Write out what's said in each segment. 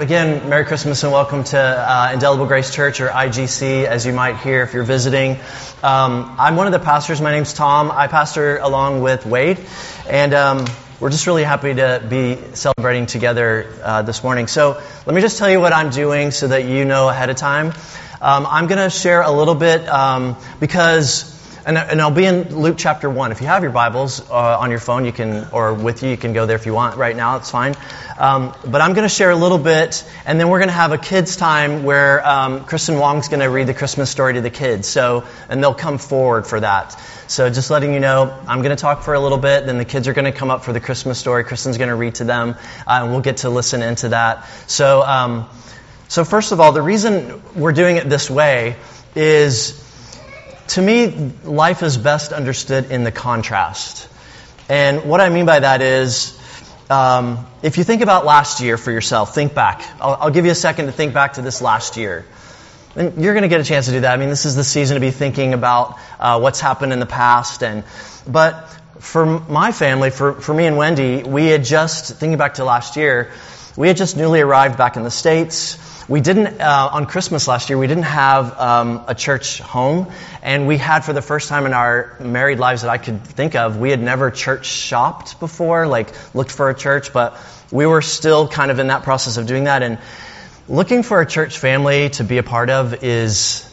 again, Merry Christmas and welcome to uh, Indelible Grace Church or IGC, as you might hear if you're visiting. Um, I'm one of the pastors. My name's Tom. I pastor along with Wade, and um, we're just really happy to be celebrating together uh, this morning. So let me just tell you what I'm doing so that you know ahead of time. Um, I'm going to share a little bit um, because and, and I'll be in Luke chapter 1. If you have your Bibles uh, on your phone, you can, or with you, you can go there if you want right now, it's fine. Um, but I'm going to share a little bit, and then we're going to have a kids' time where um, Kristen Wong's going to read the Christmas story to the kids. So, and they'll come forward for that. So just letting you know, I'm going to talk for a little bit, then the kids are going to come up for the Christmas story. Kristen's going to read to them, uh, and we'll get to listen into that. So, um, so first of all, the reason we're doing it this way is to me, life is best understood in the contrast. And what I mean by that is, um, if you think about last year for yourself, think back. I'll, I'll, give you a second to think back to this last year. And you're going to get a chance to do that. I mean, this is the season to be thinking about uh, what's happened in the past. And but for my family, for, for me and Wendy, we had just thinking back to last year, we had just newly arrived back in the states. We didn't, uh, on Christmas last year, we didn't have um, a church home. And we had, for the first time in our married lives that I could think of, we had never church shopped before, like looked for a church, but we were still kind of in that process of doing that. And looking for a church family to be a part of is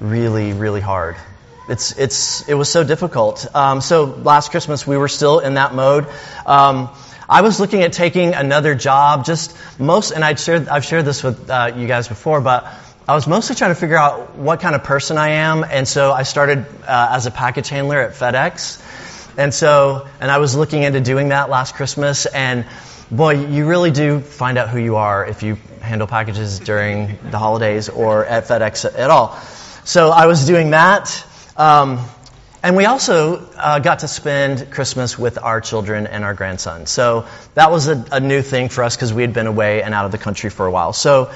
really, really hard. It's, it's, it was so difficult. Um, so last Christmas, we were still in that mode. Um, I was looking at taking another job, just most, and I'd shared, I've shared this with uh, you guys before, but I was mostly trying to figure out what kind of person I am, and so I started uh, as a package handler at FedEx. And so, and I was looking into doing that last Christmas, and boy, you really do find out who you are if you handle packages during the holidays or at FedEx at all. So I was doing that. Um, and we also uh, got to spend Christmas with our children and our grandson. So that was a, a new thing for us because we had been away and out of the country for a while. So,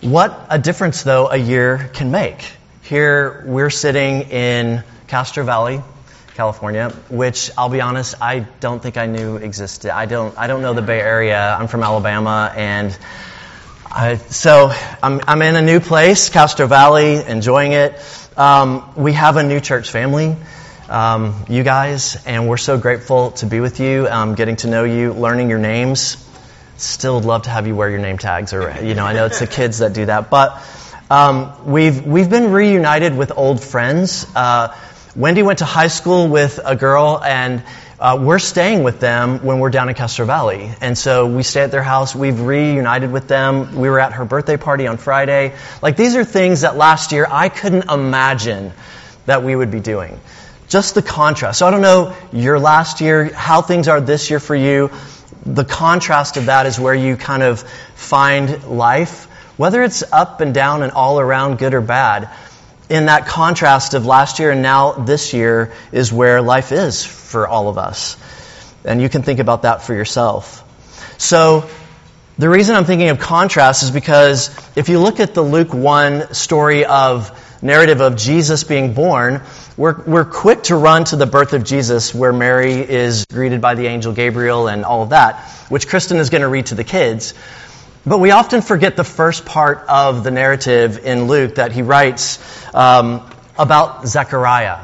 what a difference, though, a year can make. Here we're sitting in Castro Valley, California, which I'll be honest, I don't think I knew existed. I don't, I don't know the Bay Area. I'm from Alabama, and I, so I'm, I'm in a new place, Castro Valley, enjoying it. Um, we have a new church family, um, you guys, and we're so grateful to be with you, um, getting to know you, learning your names. Still would love to have you wear your name tags, or you know, I know it's the kids that do that, but um, we've we've been reunited with old friends. Uh, Wendy went to high school with a girl, and uh, we're staying with them when we're down in Castro Valley. And so we stay at their house. We've reunited with them. We were at her birthday party on Friday. Like, these are things that last year I couldn't imagine that we would be doing. Just the contrast. So I don't know your last year, how things are this year for you. The contrast of that is where you kind of find life, whether it's up and down and all around, good or bad in that contrast of last year and now this year is where life is for all of us. And you can think about that for yourself. So, the reason I'm thinking of contrast is because if you look at the Luke 1 story of narrative of Jesus being born, we're, we're quick to run to the birth of Jesus where Mary is greeted by the angel Gabriel and all of that, which Kristen is going to read to the kids. But we often forget the first part of the narrative in Luke that he writes um, about Zechariah.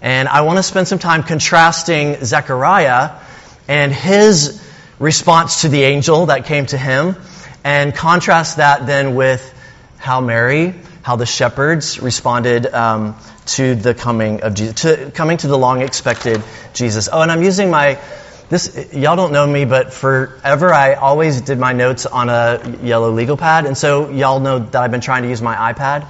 And I want to spend some time contrasting Zechariah and his response to the angel that came to him, and contrast that then with how Mary, how the shepherds responded um, to the coming of Jesus, to coming to the long expected Jesus. Oh, and I'm using my this y'all don't know me, but forever I always did my notes on a yellow legal pad, and so y'all know that I've been trying to use my iPad.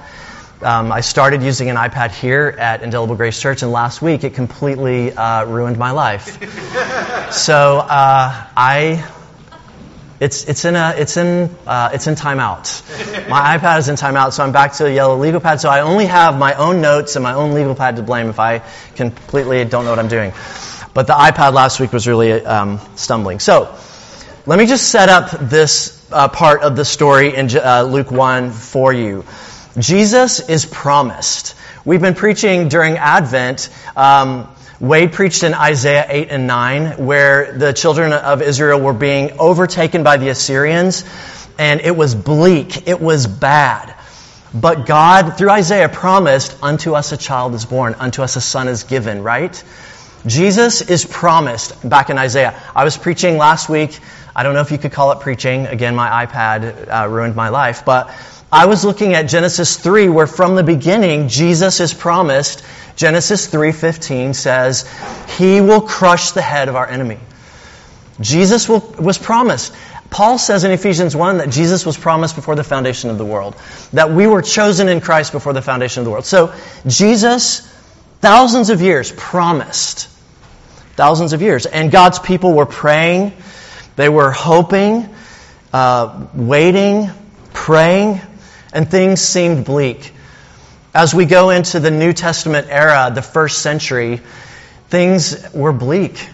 Um, I started using an iPad here at Indelible Grace Church, and last week it completely uh, ruined my life. so uh, I, it's it's in a it's in uh, it's in timeout. My iPad is in timeout, so I'm back to a yellow legal pad. So I only have my own notes and my own legal pad to blame if I completely don't know what I'm doing. But the iPad last week was really um, stumbling. So let me just set up this uh, part of the story in uh, Luke 1 for you. Jesus is promised. We've been preaching during Advent. Um, Wade preached in Isaiah 8 and 9, where the children of Israel were being overtaken by the Assyrians. and it was bleak, it was bad. But God, through Isaiah, promised, Unto us a child is born, unto us a son is given, right? Jesus is promised back in Isaiah. I was preaching last week. I don't know if you could call it preaching. Again, my iPad uh, ruined my life. But I was looking at Genesis 3, where from the beginning, Jesus is promised. Genesis 3.15 says, He will crush the head of our enemy. Jesus will, was promised. Paul says in Ephesians 1 that Jesus was promised before the foundation of the world, that we were chosen in Christ before the foundation of the world. So Jesus, thousands of years, promised. Thousands of years. And God's people were praying, they were hoping, uh, waiting, praying, and things seemed bleak. As we go into the New Testament era, the first century, things were bleak.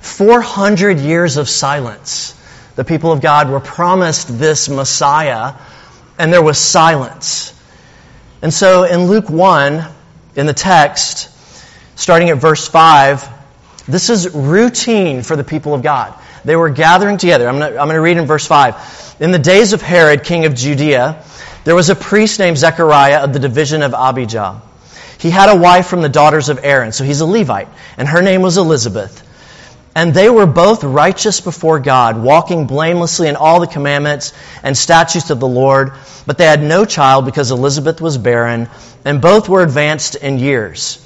400 years of silence the people of God were promised this Messiah, and there was silence. And so in Luke 1, in the text, starting at verse 5, this is routine for the people of God. They were gathering together. I'm going, to, read in verse 5. In the days of Herod, king of Judea, there was a priest named Zechariah of the division of Abijah. He had a wife from the daughters of Aaron, so he's a Levite, and her name was Elizabeth. And they were both righteous before God, walking blamelessly in all the commandments and statutes of the Lord. But they had no child because Elizabeth was barren, and both were advanced in years.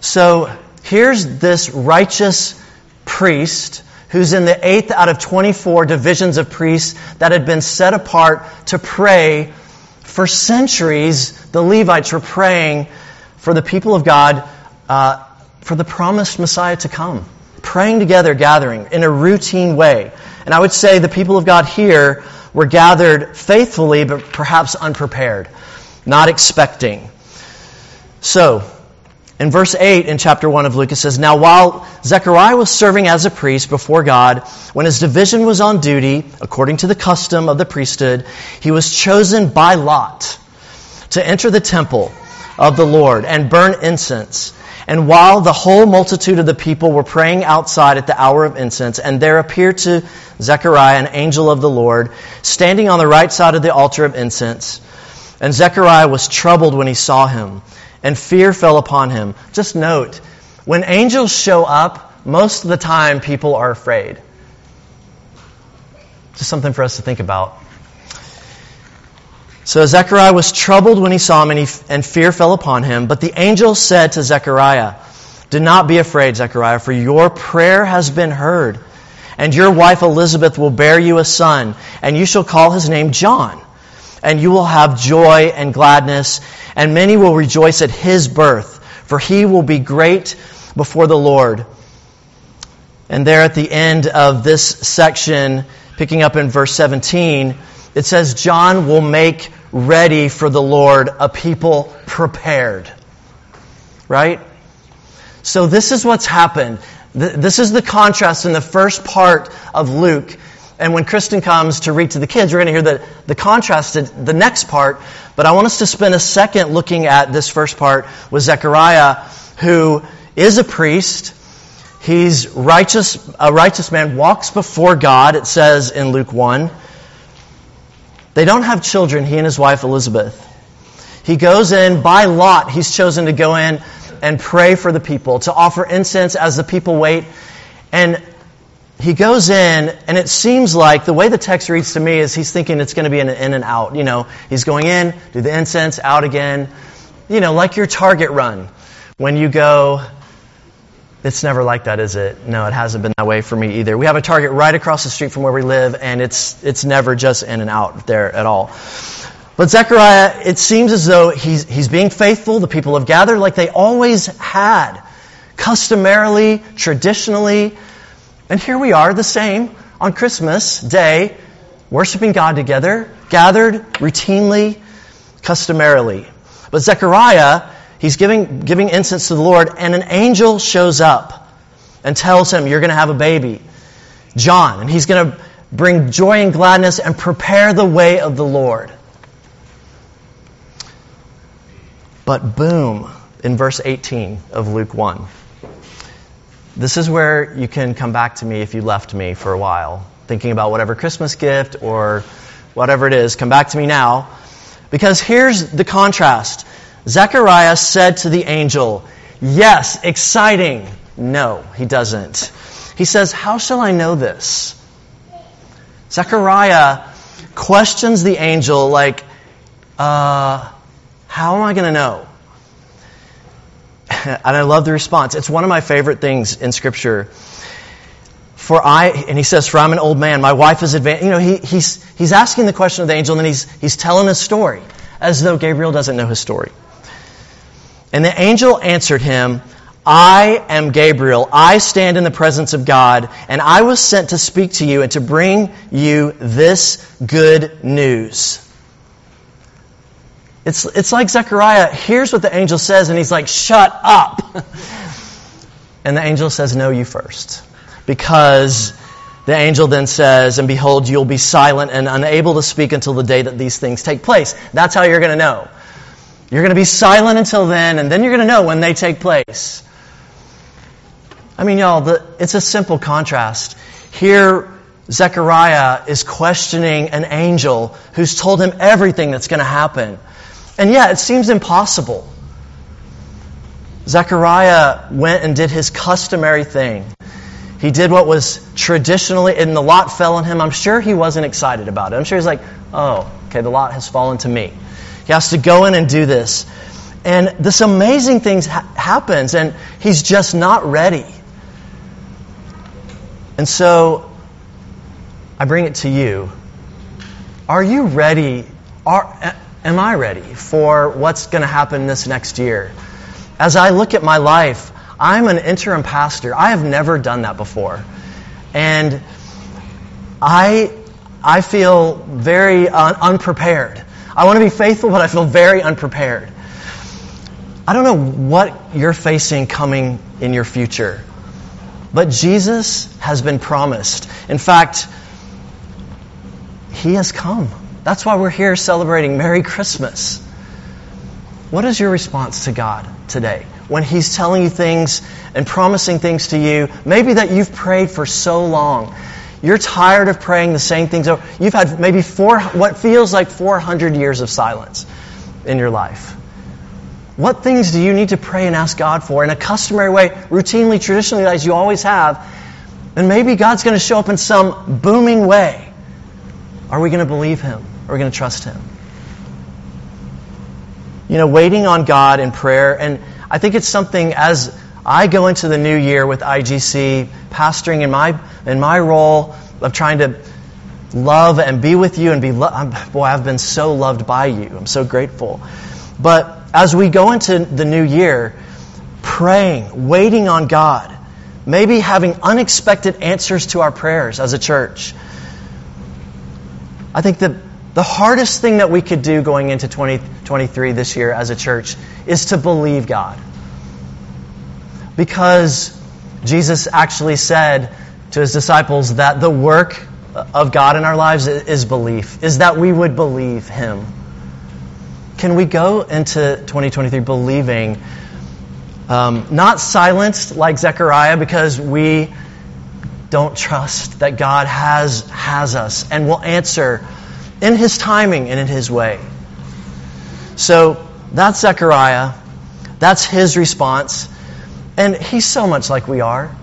So here's this righteous priest who's in the eighth out of 24 divisions of priests that had been set apart to pray. For centuries, the Levites were praying for the people of God. Uh, for the promised Messiah to come. Praying together, gathering in a routine way. And I would say the people of God here were gathered faithfully, but perhaps unprepared, not expecting. So, in verse 8 in chapter 1 of Luke, it says, Now while Zechariah was serving as a priest before God, when his division was on duty, according to the custom of the priesthood, he was chosen by lot to enter the temple of the Lord and burn incense. And while the whole multitude of the people were praying outside at the hour of incense, and there appeared to Zechariah an angel of the Lord, standing on the right side of the altar of incense. And Zechariah was troubled when he saw him, and fear fell upon him. Just note, when angels show up, most of the time people are afraid. Just something for us to think about. So Zechariah was troubled when he saw him, and, he, and fear fell upon him. But the angel said to Zechariah, Do not be afraid, Zechariah, for your prayer has been heard. And your wife Elizabeth will bear you a son, and you shall call his name John. And you will have joy and gladness, and many will rejoice at his birth, for he will be great before the Lord. And there at the end of this section, picking up in verse 17, it says, John will make ready for the Lord, a people prepared. Right? So this is what's happened. This is the contrast in the first part of Luke. And when Kristen comes to read to the kids, we're going to hear the, the contrast in the next part. But I want us to spend a second looking at this first part with Zechariah, who is a priest. He's righteous, a righteous man, walks before God, it says in Luke 1. They don't have children, he and his wife Elizabeth. He goes in by lot, he's chosen to go in and pray for the people, to offer incense as the people wait. And he goes in, and it seems like the way the text reads to me is he's thinking it's going to be an in and out. You know, he's going in, do the incense, out again. You know, like your target run. When you go it's never like that, is it? No, it hasn't been that way for me either. We have a Target right across the street from where we live, and it's, it's never just in and out there at all. But Zechariah, it seems as though he's, he's being faithful. The people have gathered like they always had, customarily, traditionally. And here we are, the same, on Christmas Day, worshiping God together, gathered routinely, customarily. But Zechariah He's giving, giving incense to the Lord, and an angel shows up and tells him, You're going to have a baby, John, and he's going to bring joy and gladness and prepare the way of the Lord. But boom, in verse 18 of Luke 1. This is where you can come back to me if you left me for a while. thinking about whatever Christmas gift or whatever it is, come back to me now. Because here's the contrast. Zechariah said to the angel, Yes, exciting. No, he doesn't. He says, How shall I know this? Zechariah questions the angel, like, uh, How am I going to know? and I love the response. It's one of my favorite things in Scripture. For I, and he says, for I'm an old man, my wife is advanced. You know, he, he's, he's asking the question of the angel, and then he's, he's telling his story, as though Gabriel doesn't know his story. And the angel answered him, I am Gabriel. I stand in the presence of God, and I was sent to speak to you and to bring you this good news. It's, it's like Zechariah hears what the angel says, and he's like, Shut up. and the angel says, No, you first. Because the angel then says, And behold, you'll be silent and unable to speak until the day that these things take place. That's how you're going to know. You're going to be silent until then, and then you're going to know when they take place. I mean, y'all, the, it's a simple contrast. Here, Zechariah is questioning an angel who's told him everything that's going to happen. And yeah, it seems impossible. Zechariah went and did his customary thing. He did what was traditionally, and the lot fell on him. I'm sure he wasn't excited about it. I'm sure he's like, oh, okay, the lot has fallen to me. He has to go in and do this. And this amazing thing ha- happens, and he's just not ready. And so, I bring it to you. Are you ready? Are, am I ready for what's going to happen this next year? As I look at my life, I'm an interim pastor. I have never done that before. And I, I feel very un- unprepared. I want to be faithful, but I feel very unprepared. I don't know what you're facing coming in your future, but Jesus has been promised. In fact, He has come. That's why we're here celebrating Merry Christmas. What is your response to God today? When He's telling you things and promising things to you, maybe that you've prayed for so long. You're tired of praying the same things over. You've had maybe four, what feels like 400 years of silence in your life. What things do you need to pray and ask God for in a customary way, routinely, traditionally, as you always have? And maybe God's going to show up in some booming way. Are we going to believe Him? Are we going to trust Him? You know, waiting on God in prayer, and I think it's something as I go into the new year with IGC, pastoring in my in my role of trying to love and be with you and be lo- boy, I've been so loved by you. I'm so grateful. But as we go into the new year, praying, waiting on God, maybe having unexpected answers to our prayers as a church. I think that the hardest thing that we could do going into 2023 this year as a church is to believe God. Because Jesus actually said to his disciples that the work of God in our lives is belief, is that we would believe him. Can we go into 2023 believing, um, not silenced like Zechariah because we don't trust that God has, has us and will answer in His timing and in His way. So that's Zechariah. That's his response. And he's so much like we are.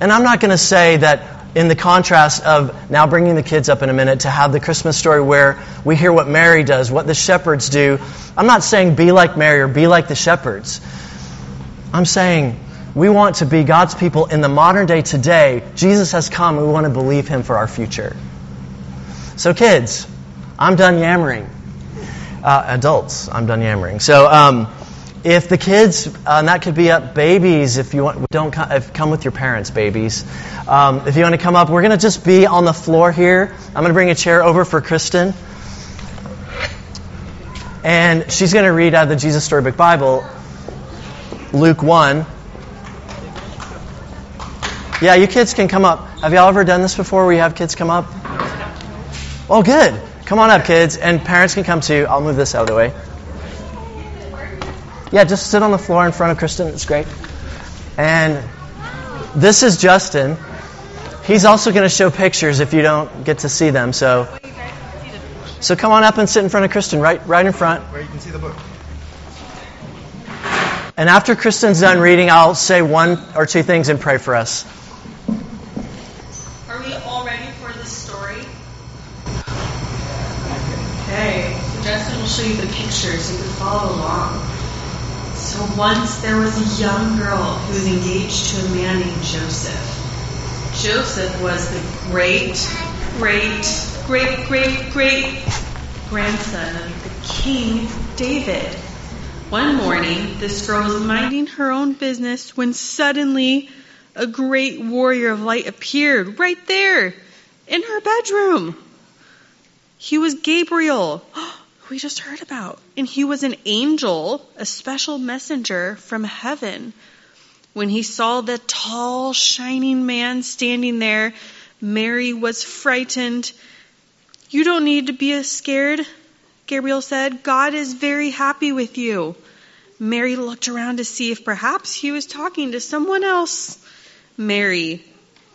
And I'm not going to say that in the contrast of now bringing the kids up in a minute to have the Christmas story where we hear what Mary does, what the shepherds do. I'm not saying be like Mary or be like the shepherds. I'm saying we want to be God's people in the modern day today. Jesus has come we want to believe him for our future. So, kids, I'm done yammering. Uh, adults, I'm done yammering. So, um, if the kids, uh, and that could be up babies, if you want, don't come, if, come with your parents, babies. Um, if you want to come up, we're going to just be on the floor here. I'm going to bring a chair over for Kristen. And she's going to read out of the Jesus Storybook Bible, Luke 1. Yeah, you kids can come up. Have y'all ever done this before where you have kids come up? Oh, good. Come on up, kids. And parents can come too. I'll move this out of the way. Yeah, just sit on the floor in front of Kristen. It's great. And this is Justin. He's also going to show pictures if you don't get to see them. So, so come on up and sit in front of Kristen, right, right in front. Where you can see the book. And after Kristen's done reading, I'll say one or two things and pray for us. Are we all ready for this story? Okay, so Justin will show you the pictures so you can follow along. So once there was a young girl who was engaged to a man named Joseph. Joseph was the great, great, great, great, great grandson of the King David. One morning, this girl was minding her own business when suddenly a great warrior of light appeared right there in her bedroom. He was Gabriel, we just heard about. And he was an angel, a special messenger from heaven. When he saw the tall, shining man standing there, Mary was frightened. You don't need to be scared, Gabriel said. God is very happy with you. Mary looked around to see if perhaps he was talking to someone else. Mary,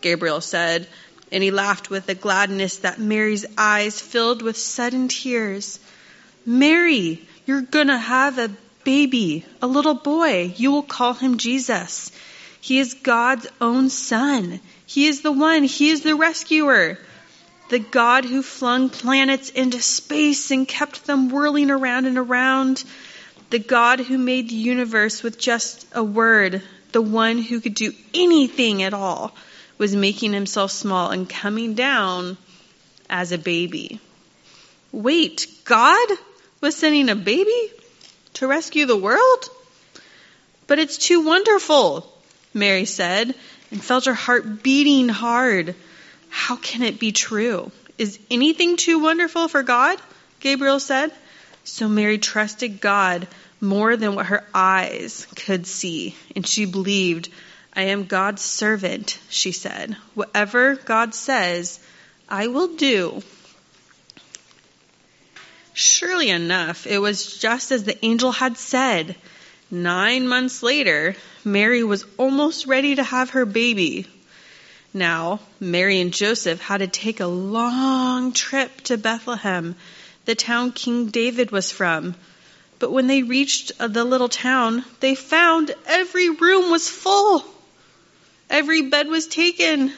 Gabriel said, and he laughed with a gladness that Mary's eyes filled with sudden tears. Mary, you're gonna have a baby, a little boy. You will call him Jesus. He is God's own son. He is the one. He is the rescuer. The God who flung planets into space and kept them whirling around and around. The God who made the universe with just a word. The one who could do anything at all was making himself small and coming down as a baby. Wait, God was sending a baby to rescue the world? But it's too wonderful, Mary said, and felt her heart beating hard. How can it be true? Is anything too wonderful for God? Gabriel said. So Mary trusted God more than what her eyes could see, and she believed, I am God's servant, she said. Whatever God says, I will do. Surely enough, it was just as the angel had said. Nine months later, Mary was almost ready to have her baby. Now, Mary and Joseph had to take a long trip to Bethlehem, the town King David was from. But when they reached uh, the little town, they found every room was full. Every bed was taken.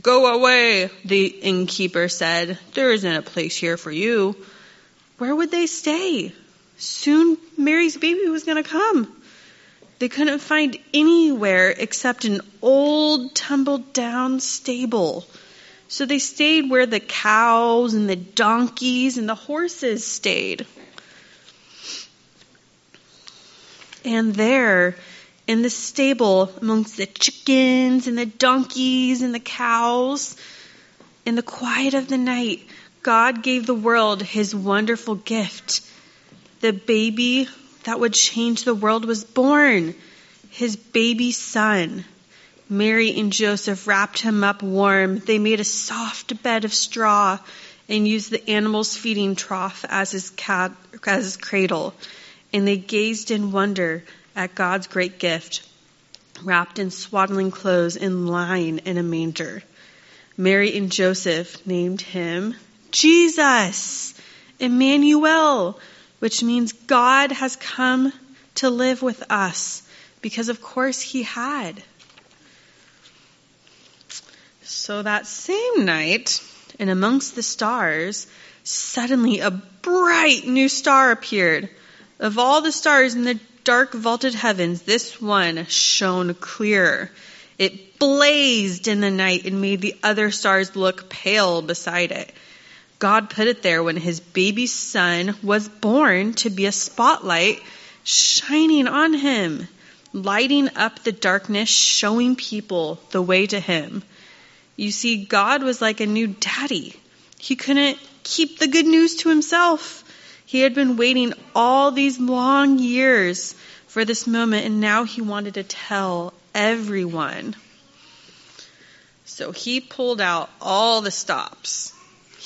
Go away, the innkeeper said. There isn't a place here for you. Where would they stay? Soon Mary's baby was going to come. They couldn't find anywhere except an old tumbled down stable. So they stayed where the cows and the donkeys and the horses stayed. And there, in the stable, amongst the chickens and the donkeys and the cows, in the quiet of the night, God gave the world his wonderful gift. The baby that would change the world was born, his baby son. Mary and Joseph wrapped him up warm. They made a soft bed of straw and used the animal's feeding trough as his, cat, as his cradle. And they gazed in wonder at God's great gift, wrapped in swaddling clothes and lying in a manger. Mary and Joseph named him Jesus, Emmanuel, which means God has come to live with us, because of course he had. So that same night, and amongst the stars, suddenly a bright new star appeared. Of all the stars in the dark vaulted heavens, this one shone clear. It blazed in the night and made the other stars look pale beside it. God put it there when his baby son was born to be a spotlight shining on him, lighting up the darkness, showing people the way to him. You see, God was like a new daddy. He couldn't keep the good news to himself. He had been waiting all these long years for this moment, and now he wanted to tell everyone. So he pulled out all the stops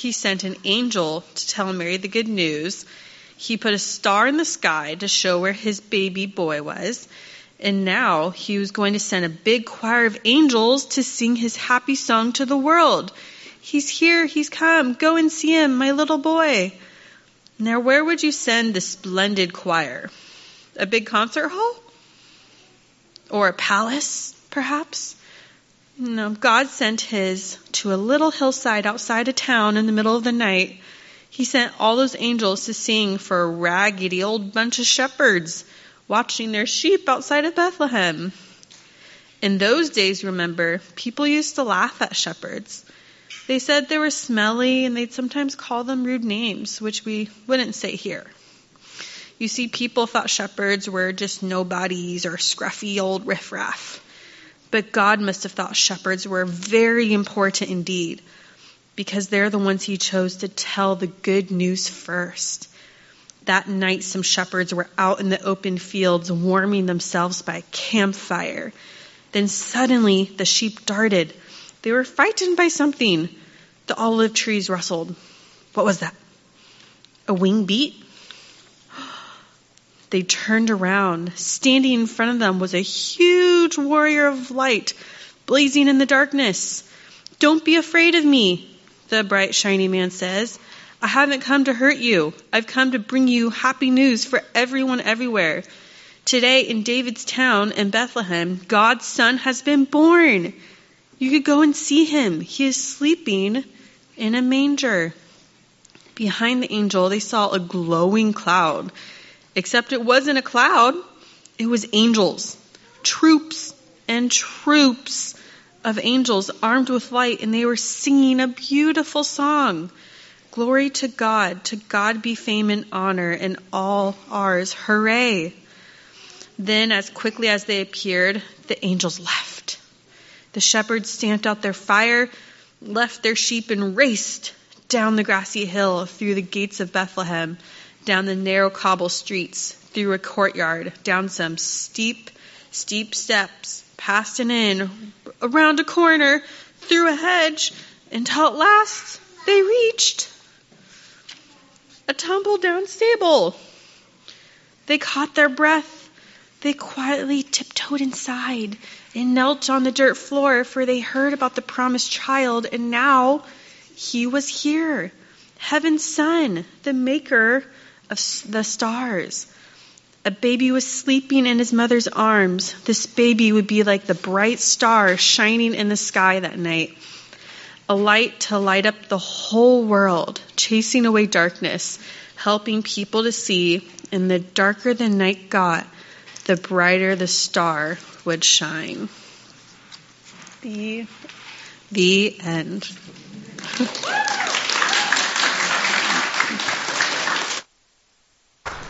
he sent an angel to tell Mary the good news. He put a star in the sky to show where his baby boy was. And now he was going to send a big choir of angels to sing his happy song to the world. He's here, he's come, go and see him, my little boy. Now, where would you send the splendid choir? A big concert hall? Or a palace, perhaps? No, God sent his to a little hillside outside a town in the middle of the night. He sent all those angels to sing for a raggedy old bunch of shepherds watching their sheep outside of Bethlehem. In those days, remember, people used to laugh at shepherds. They said they were smelly and they'd sometimes call them rude names, which we wouldn't say here. You see, people thought shepherds were just nobodies or scruffy old riffraff. But God must have thought shepherds were very important indeed, because they're the ones He chose to tell the good news first. That night, some shepherds were out in the open fields warming themselves by a campfire. Then suddenly the sheep darted. They were frightened by something. The olive trees rustled. What was that? A wing beat? They turned around. Standing in front of them was a huge warrior of light, blazing in the darkness. Don't be afraid of me, the bright, shiny man says. I haven't come to hurt you. I've come to bring you happy news for everyone everywhere. Today in David's town in Bethlehem, God's son has been born. You could go and see him. He is sleeping in a manger. Behind the angel, they saw a glowing cloud. Except it wasn't a cloud, it was angels. Troops and troops of angels armed with light, and they were singing a beautiful song. Glory to God. To God be fame and honor, and all ours. Hooray. Then, as quickly as they appeared, the angels left. The shepherds stamped out their fire, left their sheep, and raced down the grassy hill through the gates of Bethlehem, down the narrow cobble streets, through a courtyard, down some steep, steep steps, past an inn, around a corner, through a hedge, until at last they reached a tumble down stable. They caught their breath. They quietly tiptoed inside and knelt on the dirt floor, for they heard about the promised child, and now he was here. Heaven's son, the maker of the stars. A baby was sleeping in his mother's arms. This baby would be like the bright star shining in the sky that night a light to light up the whole world, chasing away darkness, helping people to see. And the darker the night got, the brighter the star would shine. The, the end.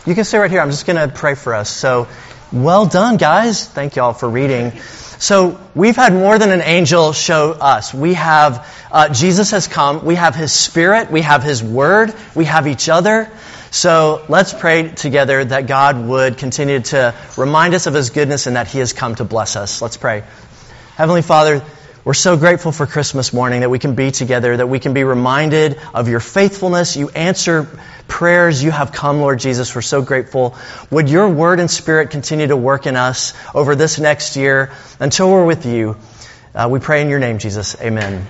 You can stay right here. I'm just going to pray for us. So, well done, guys. Thank you all for reading. So we've had more than an angel show us. We have uh, Jesus has come. We have His Spirit. We have His Word. We have each other. So let's pray together that God would continue to remind us of His goodness and that He has come to bless us. Let's pray. Heavenly Father, we're so grateful for Christmas morning that we can be together, that we can be reminded of your faithfulness. You answer prayers. You have come, Lord Jesus. We're so grateful. Would your word and spirit continue to work in us over this next year until we're with you? Uh, we pray in your name, Jesus. Amen.